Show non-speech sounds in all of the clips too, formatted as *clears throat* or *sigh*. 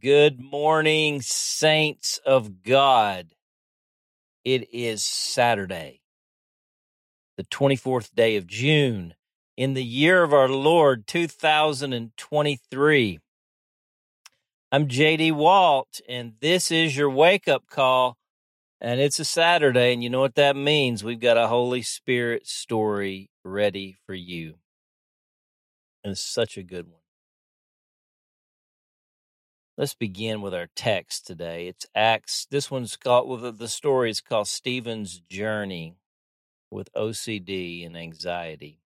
Good morning, saints of God. It is Saturday, the 24th day of June, in the year of our Lord 2023. I'm JD Walt, and this is your wake up call. And it's a Saturday, and you know what that means. We've got a Holy Spirit story ready for you. And it's such a good one. Let's begin with our text today. It's Acts. This one's called, well, the story is called Stephen's Journey with OCD and Anxiety.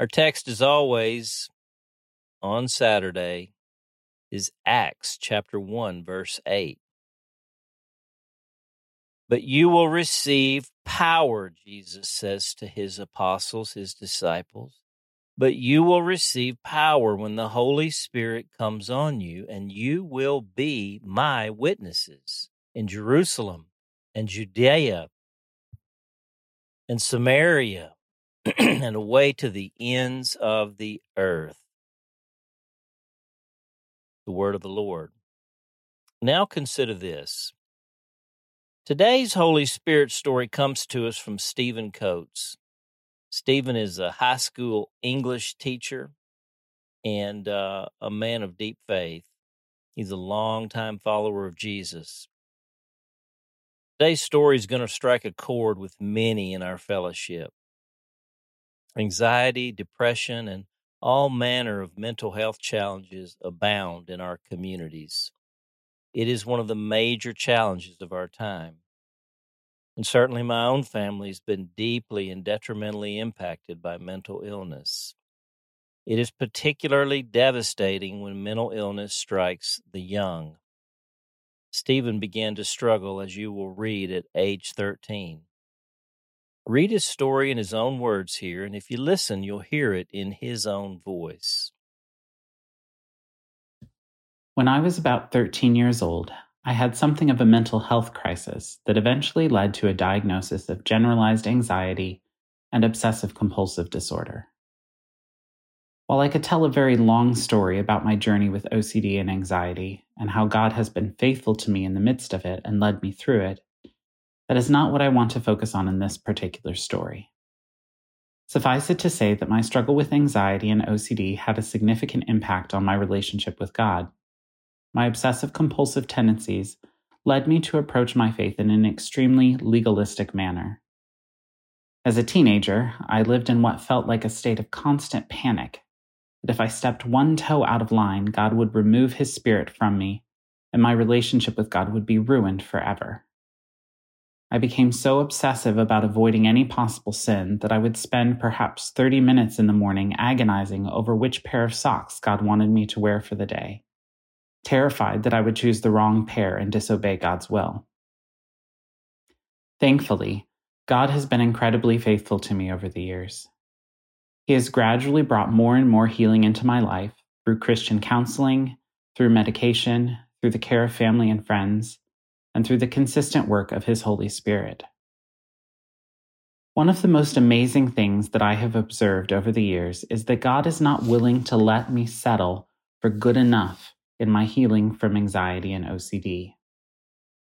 Our text, as always, on Saturday, is Acts chapter 1, verse 8. But you will receive power, Jesus says to his apostles, his disciples but you will receive power when the Holy Spirit comes on you, and you will be my witnesses in Jerusalem and Judea and Samaria *clears throat* and away to the ends of the earth. The word of the Lord. Now consider this. Today's Holy Spirit story comes to us from Stephen Coates. Stephen is a high school English teacher and uh, a man of deep faith. He's a longtime follower of Jesus. Today's story is going to strike a chord with many in our fellowship. Anxiety, depression, and all manner of mental health challenges abound in our communities. It is one of the major challenges of our time. And certainly my own family has been deeply and detrimentally impacted by mental illness. It is particularly devastating when mental illness strikes the young. Stephen began to struggle, as you will read, at age 13. Read his story in his own words here, and if you listen, you'll hear it in his own voice. When I was about 13 years old, I had something of a mental health crisis that eventually led to a diagnosis of generalized anxiety and obsessive compulsive disorder. While I could tell a very long story about my journey with OCD and anxiety and how God has been faithful to me in the midst of it and led me through it, that is not what I want to focus on in this particular story. Suffice it to say that my struggle with anxiety and OCD had a significant impact on my relationship with God my obsessive compulsive tendencies led me to approach my faith in an extremely legalistic manner. As a teenager, I lived in what felt like a state of constant panic that if I stepped one toe out of line, God would remove his spirit from me and my relationship with God would be ruined forever. I became so obsessive about avoiding any possible sin that I would spend perhaps 30 minutes in the morning agonizing over which pair of socks God wanted me to wear for the day terrified that I would choose the wrong pair and disobey God's will. Thankfully, God has been incredibly faithful to me over the years. He has gradually brought more and more healing into my life through Christian counseling, through medication, through the care of family and friends, and through the consistent work of His Holy Spirit. One of the most amazing things that I have observed over the years is that God is not willing to let me settle for good enough in my healing from anxiety and OCD.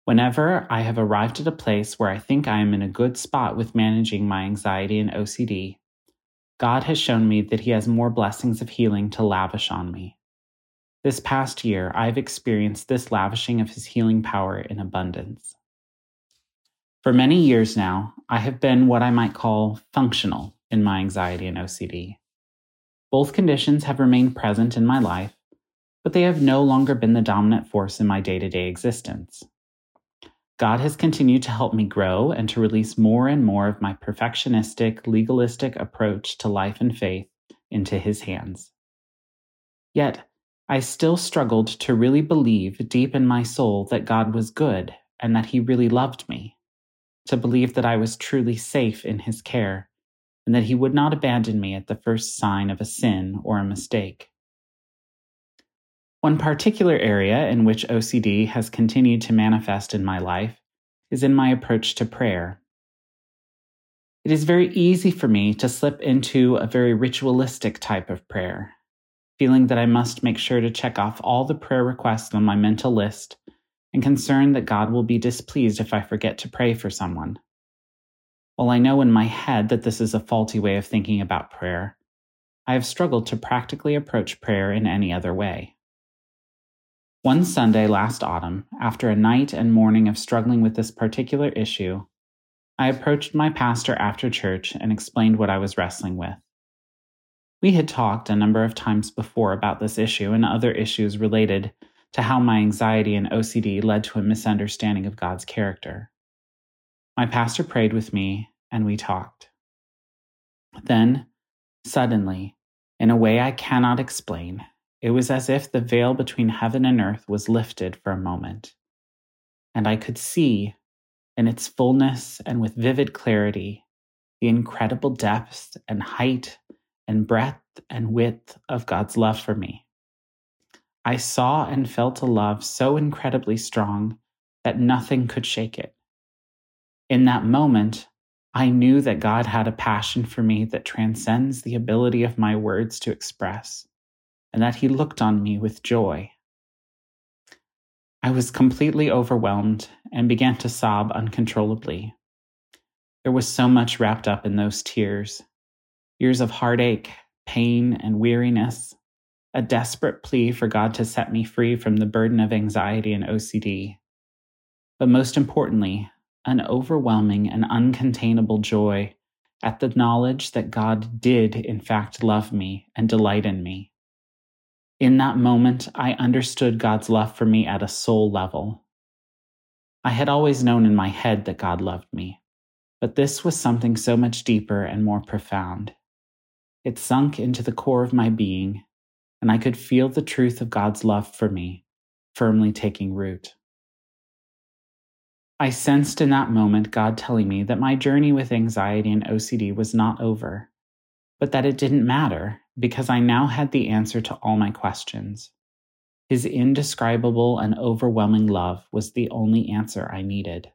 Whenever I have arrived at a place where I think I am in a good spot with managing my anxiety and OCD, God has shown me that He has more blessings of healing to lavish on me. This past year, I've experienced this lavishing of His healing power in abundance. For many years now, I have been what I might call functional in my anxiety and OCD. Both conditions have remained present in my life, but they have no longer been the dominant force in my day to day existence. God has continued to help me grow and to release more and more of my perfectionistic, legalistic approach to life and faith into His hands. Yet, I still struggled to really believe deep in my soul that God was good and that He really loved me, to believe that I was truly safe in His care, and that He would not abandon me at the first sign of a sin or a mistake. One particular area in which OCD has continued to manifest in my life is in my approach to prayer. It is very easy for me to slip into a very ritualistic type of prayer, feeling that I must make sure to check off all the prayer requests on my mental list, and concerned that God will be displeased if I forget to pray for someone. While I know in my head that this is a faulty way of thinking about prayer, I have struggled to practically approach prayer in any other way. One Sunday last autumn, after a night and morning of struggling with this particular issue, I approached my pastor after church and explained what I was wrestling with. We had talked a number of times before about this issue and other issues related to how my anxiety and OCD led to a misunderstanding of God's character. My pastor prayed with me and we talked. Then, suddenly, in a way I cannot explain, it was as if the veil between heaven and earth was lifted for a moment, and I could see, in its fullness and with vivid clarity, the incredible depth and height and breadth and width of God's love for me. I saw and felt a love so incredibly strong that nothing could shake it. In that moment, I knew that God had a passion for me that transcends the ability of my words to express, and that He looked on me with joy. I was completely overwhelmed and began to sob uncontrollably. There was so much wrapped up in those tears years of heartache, pain, and weariness, a desperate plea for God to set me free from the burden of anxiety and OCD. But most importantly, an overwhelming and uncontainable joy at the knowledge that God did, in fact, love me and delight in me. In that moment, I understood God's love for me at a soul level. I had always known in my head that God loved me, but this was something so much deeper and more profound. It sunk into the core of my being, and I could feel the truth of God's love for me firmly taking root. I sensed in that moment God telling me that my journey with anxiety and OCD was not over, but that it didn't matter because I now had the answer to all my questions. His indescribable and overwhelming love was the only answer I needed.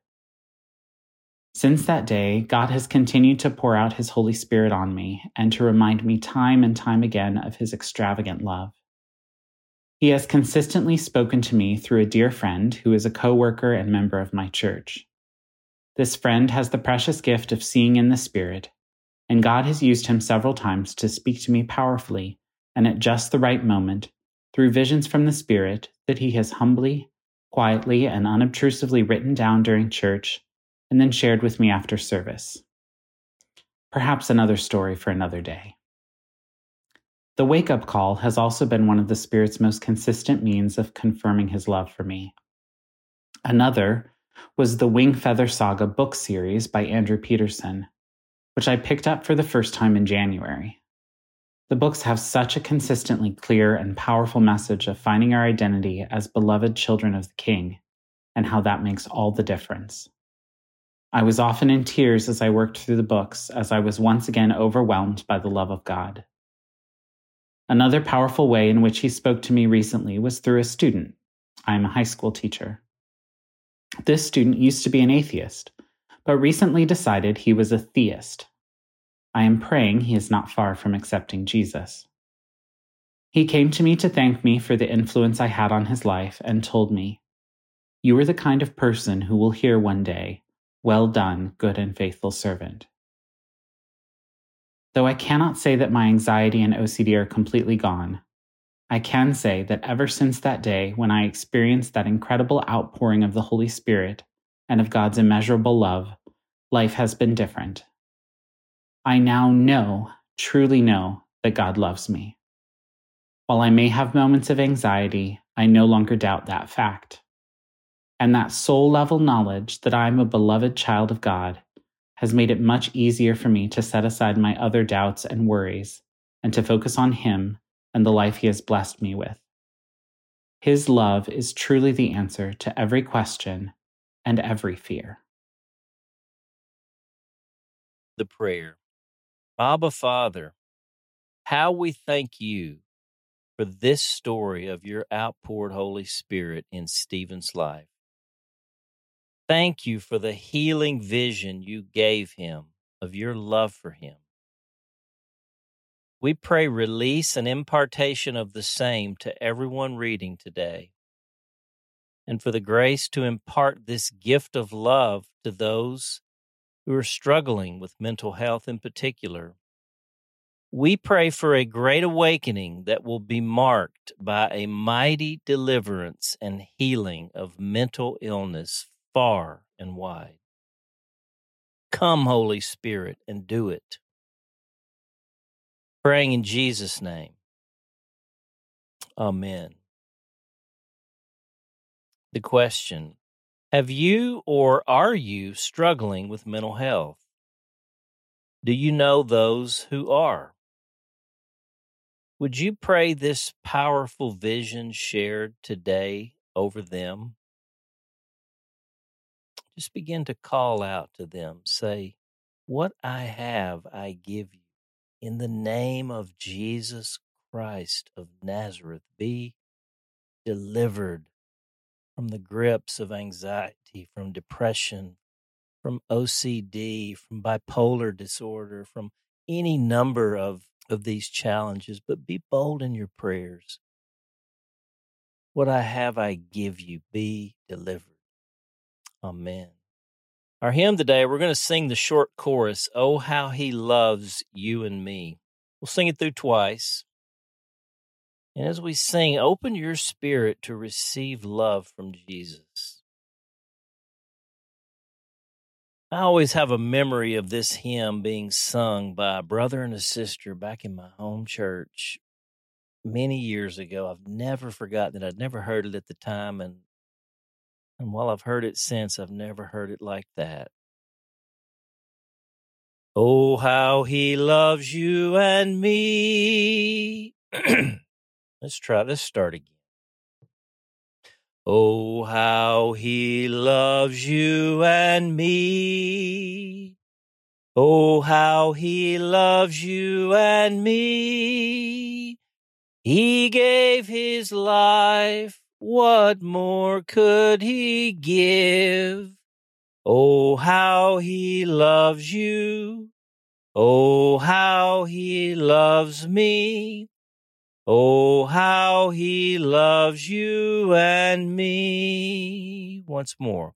Since that day, God has continued to pour out His Holy Spirit on me and to remind me time and time again of His extravagant love. He has consistently spoken to me through a dear friend who is a co-worker and member of my church. This friend has the precious gift of seeing in the Spirit, and God has used him several times to speak to me powerfully and at just the right moment through visions from the Spirit that he has humbly, quietly, and unobtrusively written down during church and then shared with me after service. Perhaps another story for another day. The wake up call has also been one of the Spirit's most consistent means of confirming his love for me. Another was the Wingfeather Saga book series by Andrew Peterson, which I picked up for the first time in January. The books have such a consistently clear and powerful message of finding our identity as beloved children of the King, and how that makes all the difference. I was often in tears as I worked through the books, as I was once again overwhelmed by the love of God. Another powerful way in which he spoke to me recently was through a student. I am a high school teacher. This student used to be an atheist, but recently decided he was a theist. I am praying he is not far from accepting Jesus. He came to me to thank me for the influence I had on his life and told me, You are the kind of person who will hear one day, well done, good and faithful servant. Though I cannot say that my anxiety and OCD are completely gone, I can say that ever since that day when I experienced that incredible outpouring of the Holy Spirit and of God's immeasurable love, life has been different. I now know, truly know, that God loves me. While I may have moments of anxiety, I no longer doubt that fact and that soul level knowledge that I'm a beloved child of God has made it much easier for me to set aside my other doubts and worries and to focus on Him and the life He has blessed me with. His love is truly the answer to every question and every fear. The prayer Abba, Father, how we thank you for this story of your outpoured Holy Spirit in Stephen's life. Thank you for the healing vision you gave him of your love for him. We pray release and impartation of the same to everyone reading today, and for the grace to impart this gift of love to those who are struggling with mental health in particular. We pray for a great awakening that will be marked by a mighty deliverance and healing of mental illness far and wide. Come, Holy Spirit, and do it. Praying in Jesus' name. Amen. The question Have you or are you struggling with mental health? Do you know those who are? Would you pray this powerful vision shared today over them? Just begin to call out to them. Say, What I have, I give you. In the name of Jesus Christ of Nazareth, be delivered from the grips of anxiety, from depression, from OCD, from bipolar disorder, from any number of of these challenges, but be bold in your prayers. What I have, I give you. Be delivered. Amen. Our hymn today, we're going to sing the short chorus, Oh, how he loves you and me. We'll sing it through twice. And as we sing, open your spirit to receive love from Jesus. I always have a memory of this hymn being sung by a brother and a sister back in my home church many years ago. I've never forgotten it. I'd never heard it at the time, and and while I've heard it since, I've never heard it like that. Oh, how he loves you and me. *clears throat* let's try. Let's start again. Oh, how he loves you and me. Oh, how he loves you and me. He gave his life. What more could he give? Oh, how he loves you. Oh, how he loves me. Oh, how he loves you and me. Once more.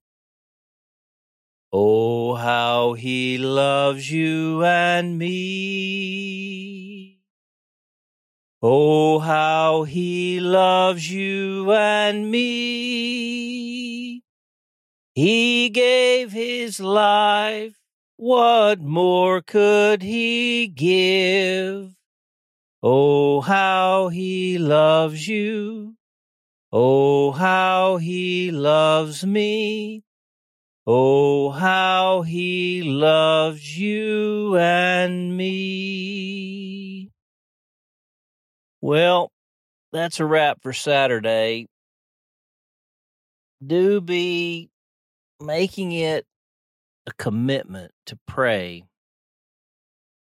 Oh, how he loves you and me. Oh, how he loves you and me. He gave his life. What more could he give? Oh, how he loves you. Oh, how he loves me. Oh, how he loves you and me. Well, that's a wrap for Saturday. Do be making it a commitment to pray.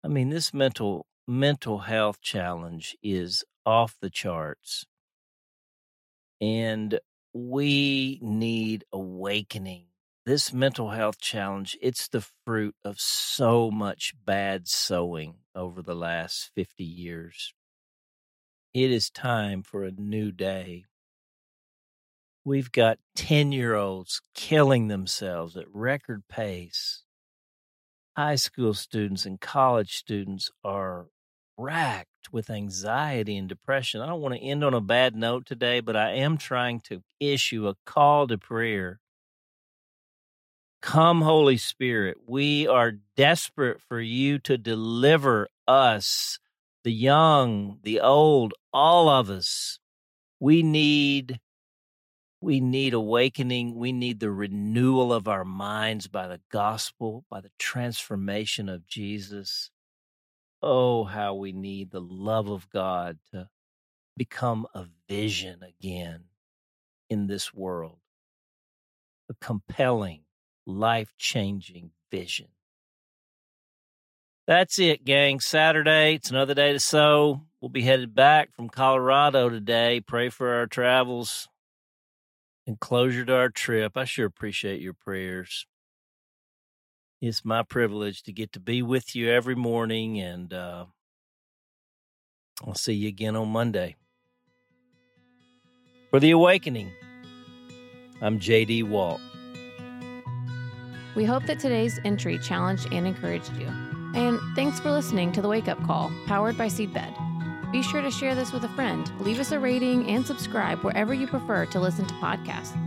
I mean, this mental mental health challenge is off the charts. And we need awakening. This mental health challenge, it's the fruit of so much bad sowing over the last 50 years. It is time for a new day. We've got 10 year olds killing themselves at record pace. High school students and college students are racked with anxiety and depression. I don't want to end on a bad note today, but I am trying to issue a call to prayer. Come, Holy Spirit. We are desperate for you to deliver us, the young, the old, all of us. We need we need awakening. We need the renewal of our minds by the gospel, by the transformation of Jesus. Oh, how we need the love of God to become a vision again in this world. A compelling, life changing vision. That's it, gang. Saturday, it's another day to sow. We'll be headed back from Colorado today. Pray for our travels and closure to our trip. I sure appreciate your prayers it's my privilege to get to be with you every morning and uh, I'll see you again on Monday. For The Awakening, I'm JD Walt. We hope that today's entry challenged and encouraged you. And thanks for listening to the Wake Up Call, powered by Seedbed. Be sure to share this with a friend, leave us a rating, and subscribe wherever you prefer to listen to podcasts.